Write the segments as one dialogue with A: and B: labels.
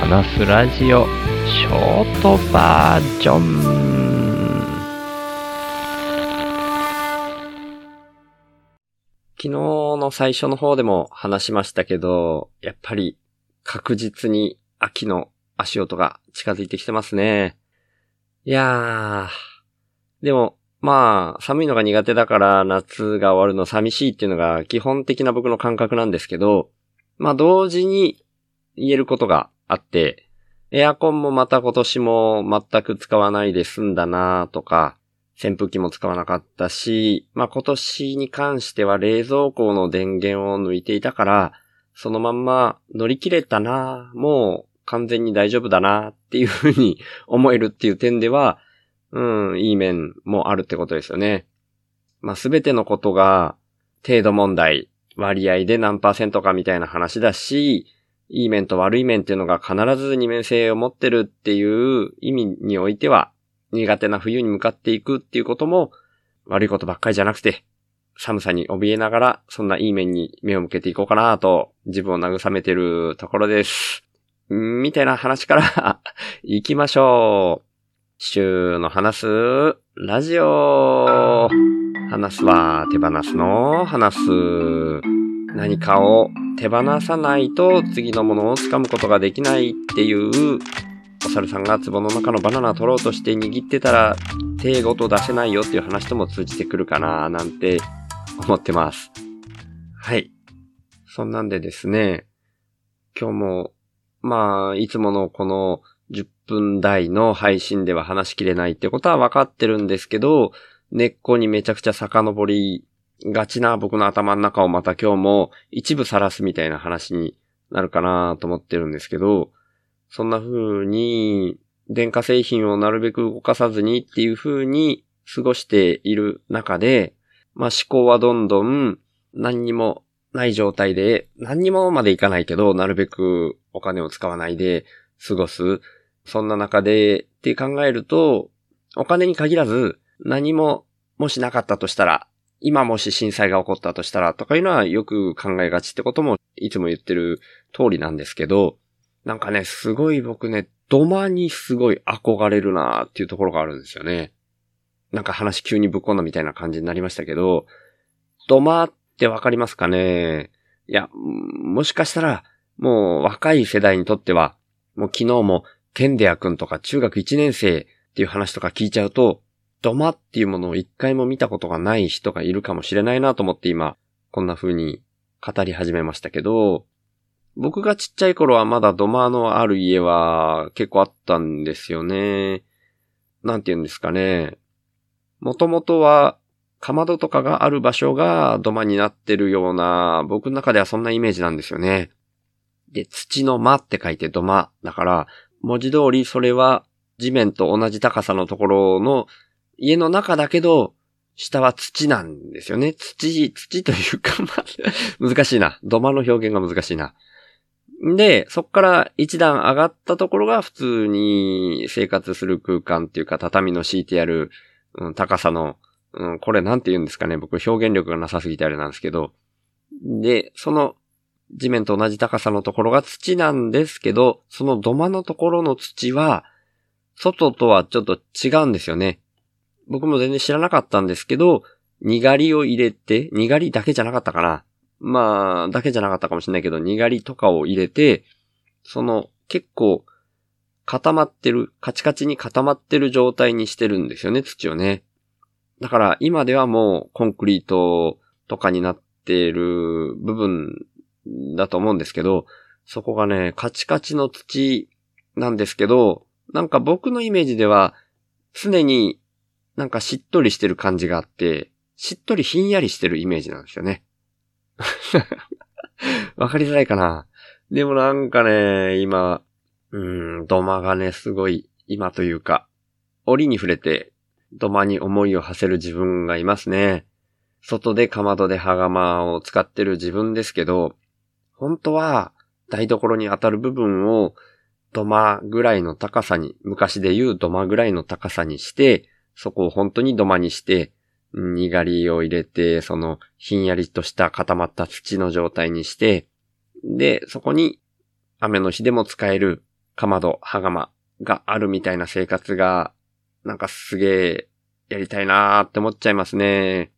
A: 話すラジオショートバージョン昨日の最初の方でも話しましたけど、やっぱり確実に秋の足音が近づいてきてますね。いやー、でもまあ寒いのが苦手だから夏が終わるの寂しいっていうのが基本的な僕の感覚なんですけど、まあ同時に言えることがあって、エアコンもまた今年も全く使わないで済んだなとか、扇風機も使わなかったし、まあ今年に関しては冷蔵庫の電源を抜いていたから、そのまんま乗り切れたなもう完全に大丈夫だなっていうふうに 思えるっていう点では、うん、いい面もあるってことですよね。まあすべてのことが程度問題、割合で何パーセントかみたいな話だし、いい面と悪い面っていうのが必ず二面性を持ってるっていう意味においては、苦手な冬に向かっていくっていうことも悪いことばっかりじゃなくて、寒さに怯えながら、そんないい面に目を向けていこうかなと、自分を慰めてるところです。みたいな話から 行きましょう。週の話す、ラジオ。話すは手放すの話す。何かを手放さないと次のものを掴むことができないっていう、お猿さんが壺の中のバナナ取ろうとして握ってたら手ごと出せないよっていう話とも通じてくるかななんて思ってます。はい。そんなんでですね、今日も、まあ、いつものこの10分台の配信では話しきれないってことは分かってるんですけど、根っこにめちゃくちゃ遡りがちな僕の頭の中をまた今日も一部晒すみたいな話になるかなと思ってるんですけど、そんな風に電化製品をなるべく動かさずにっていう風に過ごしている中で、まあ思考はどんどん何にもない状態で、何にもまでいかないけど、なるべくお金を使わないで過ごす。そんな中でって考えると、お金に限らず何ももしなかったとしたら今もし震災が起こったとしたらとかいうのはよく考えがちってこともいつも言ってる通りなんですけど、なんかね、すごい僕ね、土間にすごい憧れるなーっていうところがあるんですよね。なんか話急にぶっ込んだみたいな感じになりましたけど、土間ってわかりますかね？いや、もしかしたら、もう若い世代にとっては、もう昨日もケンデア君とか中学1年生っていう話とか聞いちゃうと、土間っていうものを一回も見たことがない人がいるかもしれないなと思って今、こんな風に語り始めましたけど、僕がちっちゃい頃はまだ土間のある家は結構あったんですよね。なんて言うんですかね。もともとは、かまどとかがある場所が土間になってるような、僕の中ではそんなイメージなんですよね。で、土の間って書いて土間。だから、文字通りそれは地面と同じ高さのところの家の中だけど、下は土なんですよね。土、土というか、まあ、難しいな。土間の表現が難しいな。で、そっから一段上がったところが普通に生活する空間っていうか、畳の敷いてある、うん、高さの、うん、これなんて言うんですかね。僕表現力がなさすぎてあれなんですけど。で、その地面と同じ高さのところが土なんですけど、その土間のところの土は、外とはちょっと違うんですよね。僕も全然知らなかったんですけど、にがりを入れて、にがりだけじゃなかったかな。まあ、だけじゃなかったかもしれないけど、にがりとかを入れて、その、結構、固まってる、カチカチに固まってる状態にしてるんですよね、土をね。だから今ではもうコンクリートとかになっている部分だと思うんですけど、そこがね、カチカチの土なんですけど、なんか僕のイメージでは常になんかしっとりしてる感じがあって、しっとりひんやりしてるイメージなんですよね。わかりづらいかなでもなんかね、今、うん、土間がね、すごい、今というか、折に触れて、土間に思いを馳せる自分がいますね。外でかまどで羽釜を使ってる自分ですけど、本当は台所に当たる部分を土間ぐらいの高さに、昔で言う土間ぐらいの高さにして、そこを本当に土間にして、にがりを入れて、そのひんやりとした固まった土の状態にして、で、そこに雨の日でも使えるかまど、はがまがあるみたいな生活が、なんかすげえやりたいなーって思っちゃいますね。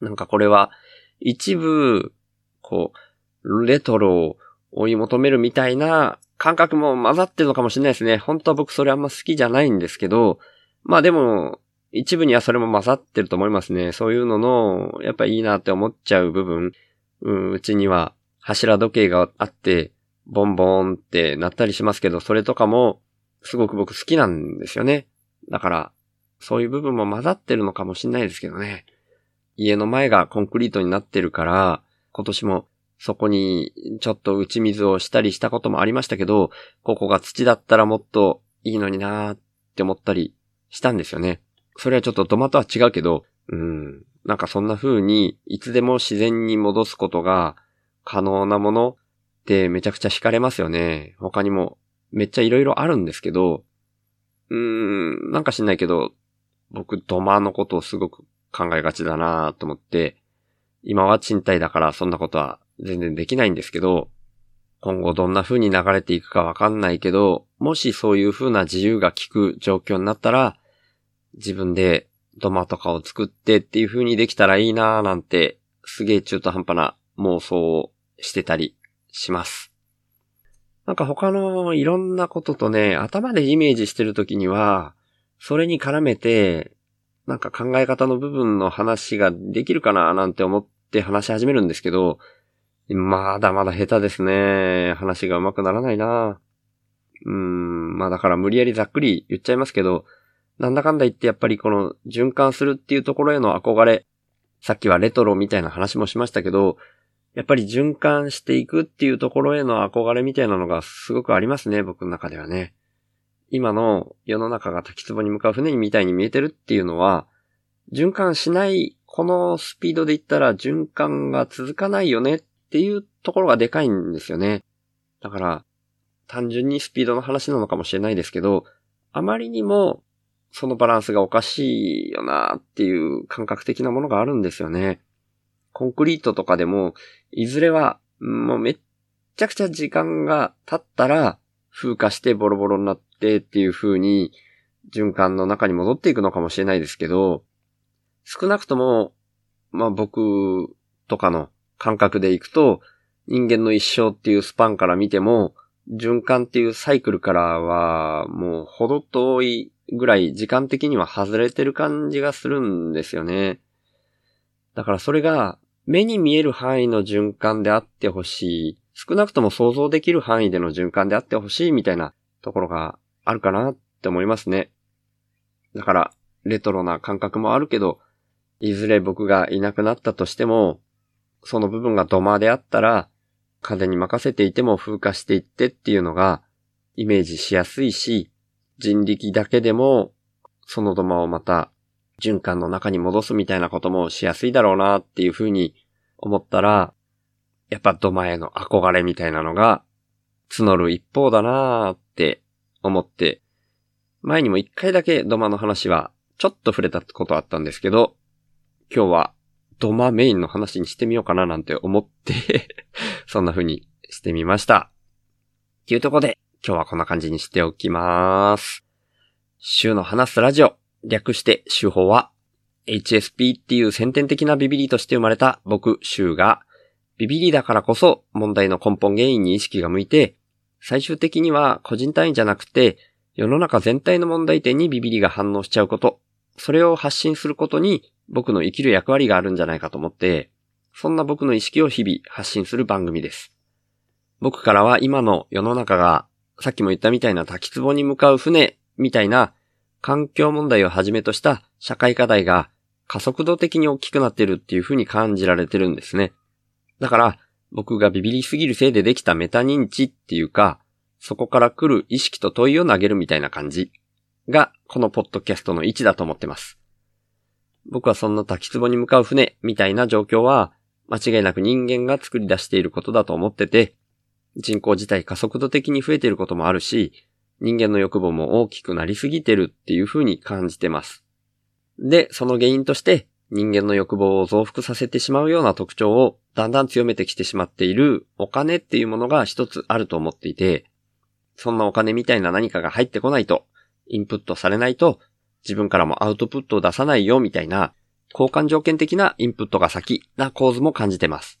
A: なんかこれは、一部、こう、レトロを追い求めるみたいな感覚も混ざってるのかもしれないですね。本当は僕それあんま好きじゃないんですけど、まあでも、一部にはそれも混ざってると思いますね。そういうのの、やっぱいいなって思っちゃう部分。うん、うちには柱時計があって、ボンボーンってなったりしますけど、それとかも、すごく僕好きなんですよね。だから、そういう部分も混ざってるのかもしれないですけどね。家の前がコンクリートになってるから、今年もそこにちょっと打ち水をしたりしたこともありましたけど、ここが土だったらもっといいのになーって思ったりしたんですよね。それはちょっとトマトは違うけど、うん。なんかそんな風に、いつでも自然に戻すことが可能なものってめちゃくちゃ惹かれますよね。他にもめっちゃ色々あるんですけど、うーん、なんか知んないけど、僕、ドマのことをすごく考えがちだなと思って、今は賃貸だからそんなことは全然できないんですけど、今後どんな風に流れていくかわかんないけど、もしそういう風な自由が利く状況になったら、自分で土間とかを作ってっていう風にできたらいいなーなんて、すげえ中途半端な妄想をしてたりします。なんか他のいろんなこととね、頭でイメージしてるときには、それに絡めて、なんか考え方の部分の話ができるかななんて思って話し始めるんですけど、まだまだ下手ですね。話が上手くならないなうーん、まあだから無理やりざっくり言っちゃいますけど、なんだかんだ言ってやっぱりこの循環するっていうところへの憧れ、さっきはレトロみたいな話もしましたけど、やっぱり循環していくっていうところへの憧れみたいなのがすごくありますね、僕の中ではね。今の世の中が滝壺に向かう船みたいに見えてるっていうのは、循環しないこのスピードで言ったら循環が続かないよねっていうところがでかいんですよね。だから、単純にスピードの話なのかもしれないですけど、あまりにもそのバランスがおかしいよなっていう感覚的なものがあるんですよね。コンクリートとかでも、いずれは、もうめっちゃくちゃ時間が経ったら、風化してボロボロになってっていう風に、循環の中に戻っていくのかもしれないですけど、少なくとも、まあ僕とかの感覚でいくと、人間の一生っていうスパンから見ても、循環っていうサイクルからは、もうほど遠いぐらい時間的には外れてる感じがするんですよね。だからそれが目に見える範囲の循環であってほしい。少なくとも想像できる範囲での循環であってほしいみたいなところがあるかなって思いますね。だから、レトロな感覚もあるけど、いずれ僕がいなくなったとしても、その部分が土間であったら、風に任せていても風化していってっていうのが、イメージしやすいし、人力だけでも、その土間をまた、循環の中に戻すみたいなこともしやすいだろうなっていうふうに思ったら、やっぱ土間への憧れみたいなのが、募る一方だなーって思って、前にも一回だけ土間の話はちょっと触れたことあったんですけど、今日はドマメインの話にしてみようかななんて思って そんな風にしてみました。というとこで、今日はこんな感じにしておきます。週の話すラジオ、略して週報は、HSP っていう先天的なビビリとして生まれた僕、週が、ビビリだからこそ問題の根本原因に意識が向いて、最終的には個人単位じゃなくて、世の中全体の問題点にビビリが反応しちゃうこと、それを発信することに僕の生きる役割があるんじゃないかと思って、そんな僕の意識を日々発信する番組です。僕からは今の世の中が、さっきも言ったみたいな滝壺に向かう船みたいな環境問題をはじめとした社会課題が加速度的に大きくなってるっていう風に感じられてるんですね。だから僕がビビりすぎるせいでできたメタ認知っていうか、そこから来る意識と問いを投げるみたいな感じがこのポッドキャストの位置だと思ってます。僕はそんな滝壺に向かう船みたいな状況は、間違いなく人間が作り出していることだと思ってて、人口自体加速度的に増えていることもあるし、人間の欲望も大きくなりすぎてるっていう風に感じてます。で、その原因として人間の欲望を増幅させてしまうような特徴をだんだん強めてきてしまっているお金っていうものが一つあると思っていて、そんなお金みたいな何かが入ってこないと、インプットされないと、自分からもアウトプットを出さないよみたいな、交換条件的なインプットが先な構図も感じてます。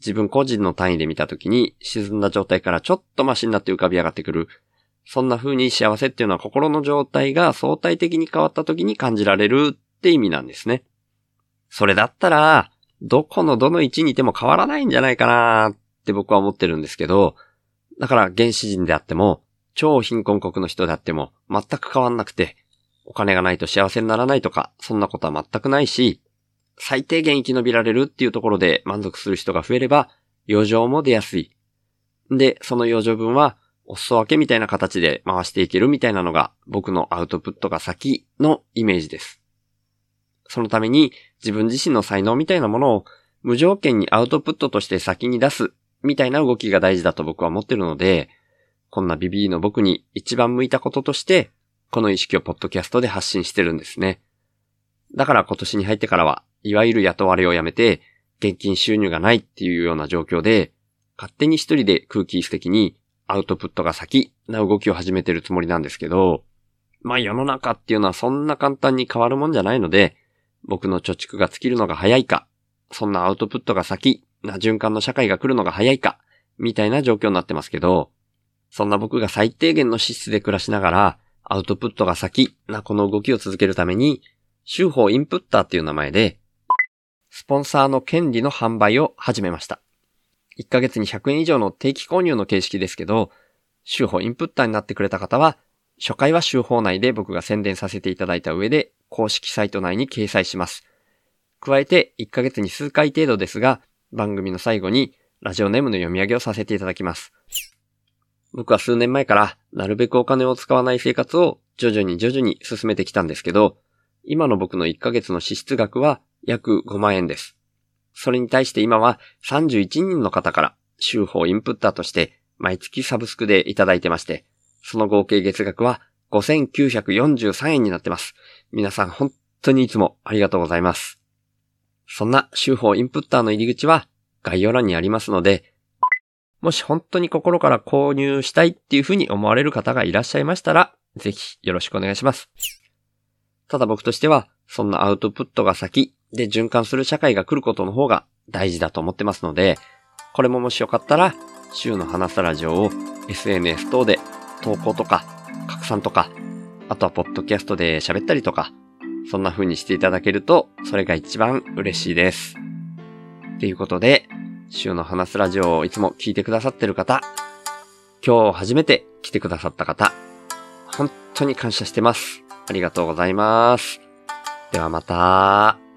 A: 自分個人の単位で見たときに沈んだ状態からちょっとマシになって浮かび上がってくる。そんな風に幸せっていうのは心の状態が相対的に変わった時に感じられるって意味なんですね。それだったら、どこのどの位置にいても変わらないんじゃないかなって僕は思ってるんですけど、だから原始人であっても、超貧困国の人であっても全く変わんなくて、お金がないと幸せにならないとか、そんなことは全くないし、最低限生き延びられるっていうところで満足する人が増えれば、余剰も出やすい。で、その余剰分は、お裾分けみたいな形で回していけるみたいなのが僕のアウトプットが先のイメージです。そのために自分自身の才能みたいなものを無条件にアウトプットとして先に出すみたいな動きが大事だと僕は思ってるので、こんなビビーの僕に一番向いたこととして、この意識をポッドキャストで発信してるんですね。だから今年に入ってからは、いわゆる雇われをやめて、現金収入がないっていうような状況で、勝手に一人で空気質的にアウトプットが先な動きを始めてるつもりなんですけど、まあ世の中っていうのはそんな簡単に変わるもんじゃないので、僕の貯蓄が尽きるのが早いか、そんなアウトプットが先な循環の社会が来るのが早いか、みたいな状況になってますけど、そんな僕が最低限の資質で暮らしながら、アウトプットが先なこの動きを続けるために、週報インプッターっていう名前で、スポンサーの権利の販売を始めました。1ヶ月に100円以上の定期購入の形式ですけど、週報インプッターになってくれた方は、初回は週報内で僕が宣伝させていただいた上で、公式サイト内に掲載します。加えて、1ヶ月に数回程度ですが、番組の最後にラジオネームの読み上げをさせていただきます。僕は数年前からなるべくお金を使わない生活を徐々に徐々に進めてきたんですけど、今の僕の1ヶ月の支出額は約5万円です。それに対して今は31人の方から週報インプッターとして毎月サブスクでいただいてまして、その合計月額は5943円になってます。皆さん本当にいつもありがとうございます。そんな週報インプッターの入り口は概要欄にありますので、もし本当に心から購入したいっていうふうに思われる方がいらっしゃいましたら、ぜひよろしくお願いします。ただ僕としては、そんなアウトプットが先で循環する社会が来ることの方が大事だと思ってますので、これももしよかったら、週の話すラジオを SNS 等で投稿とか拡散とか、あとはポッドキャストで喋ったりとか、そんな風にしていただけると、それが一番嬉しいです。ということで、週の話すラジオをいつも聞いてくださってる方、今日初めて来てくださった方、本当に感謝してます。ありがとうございます。ではまた。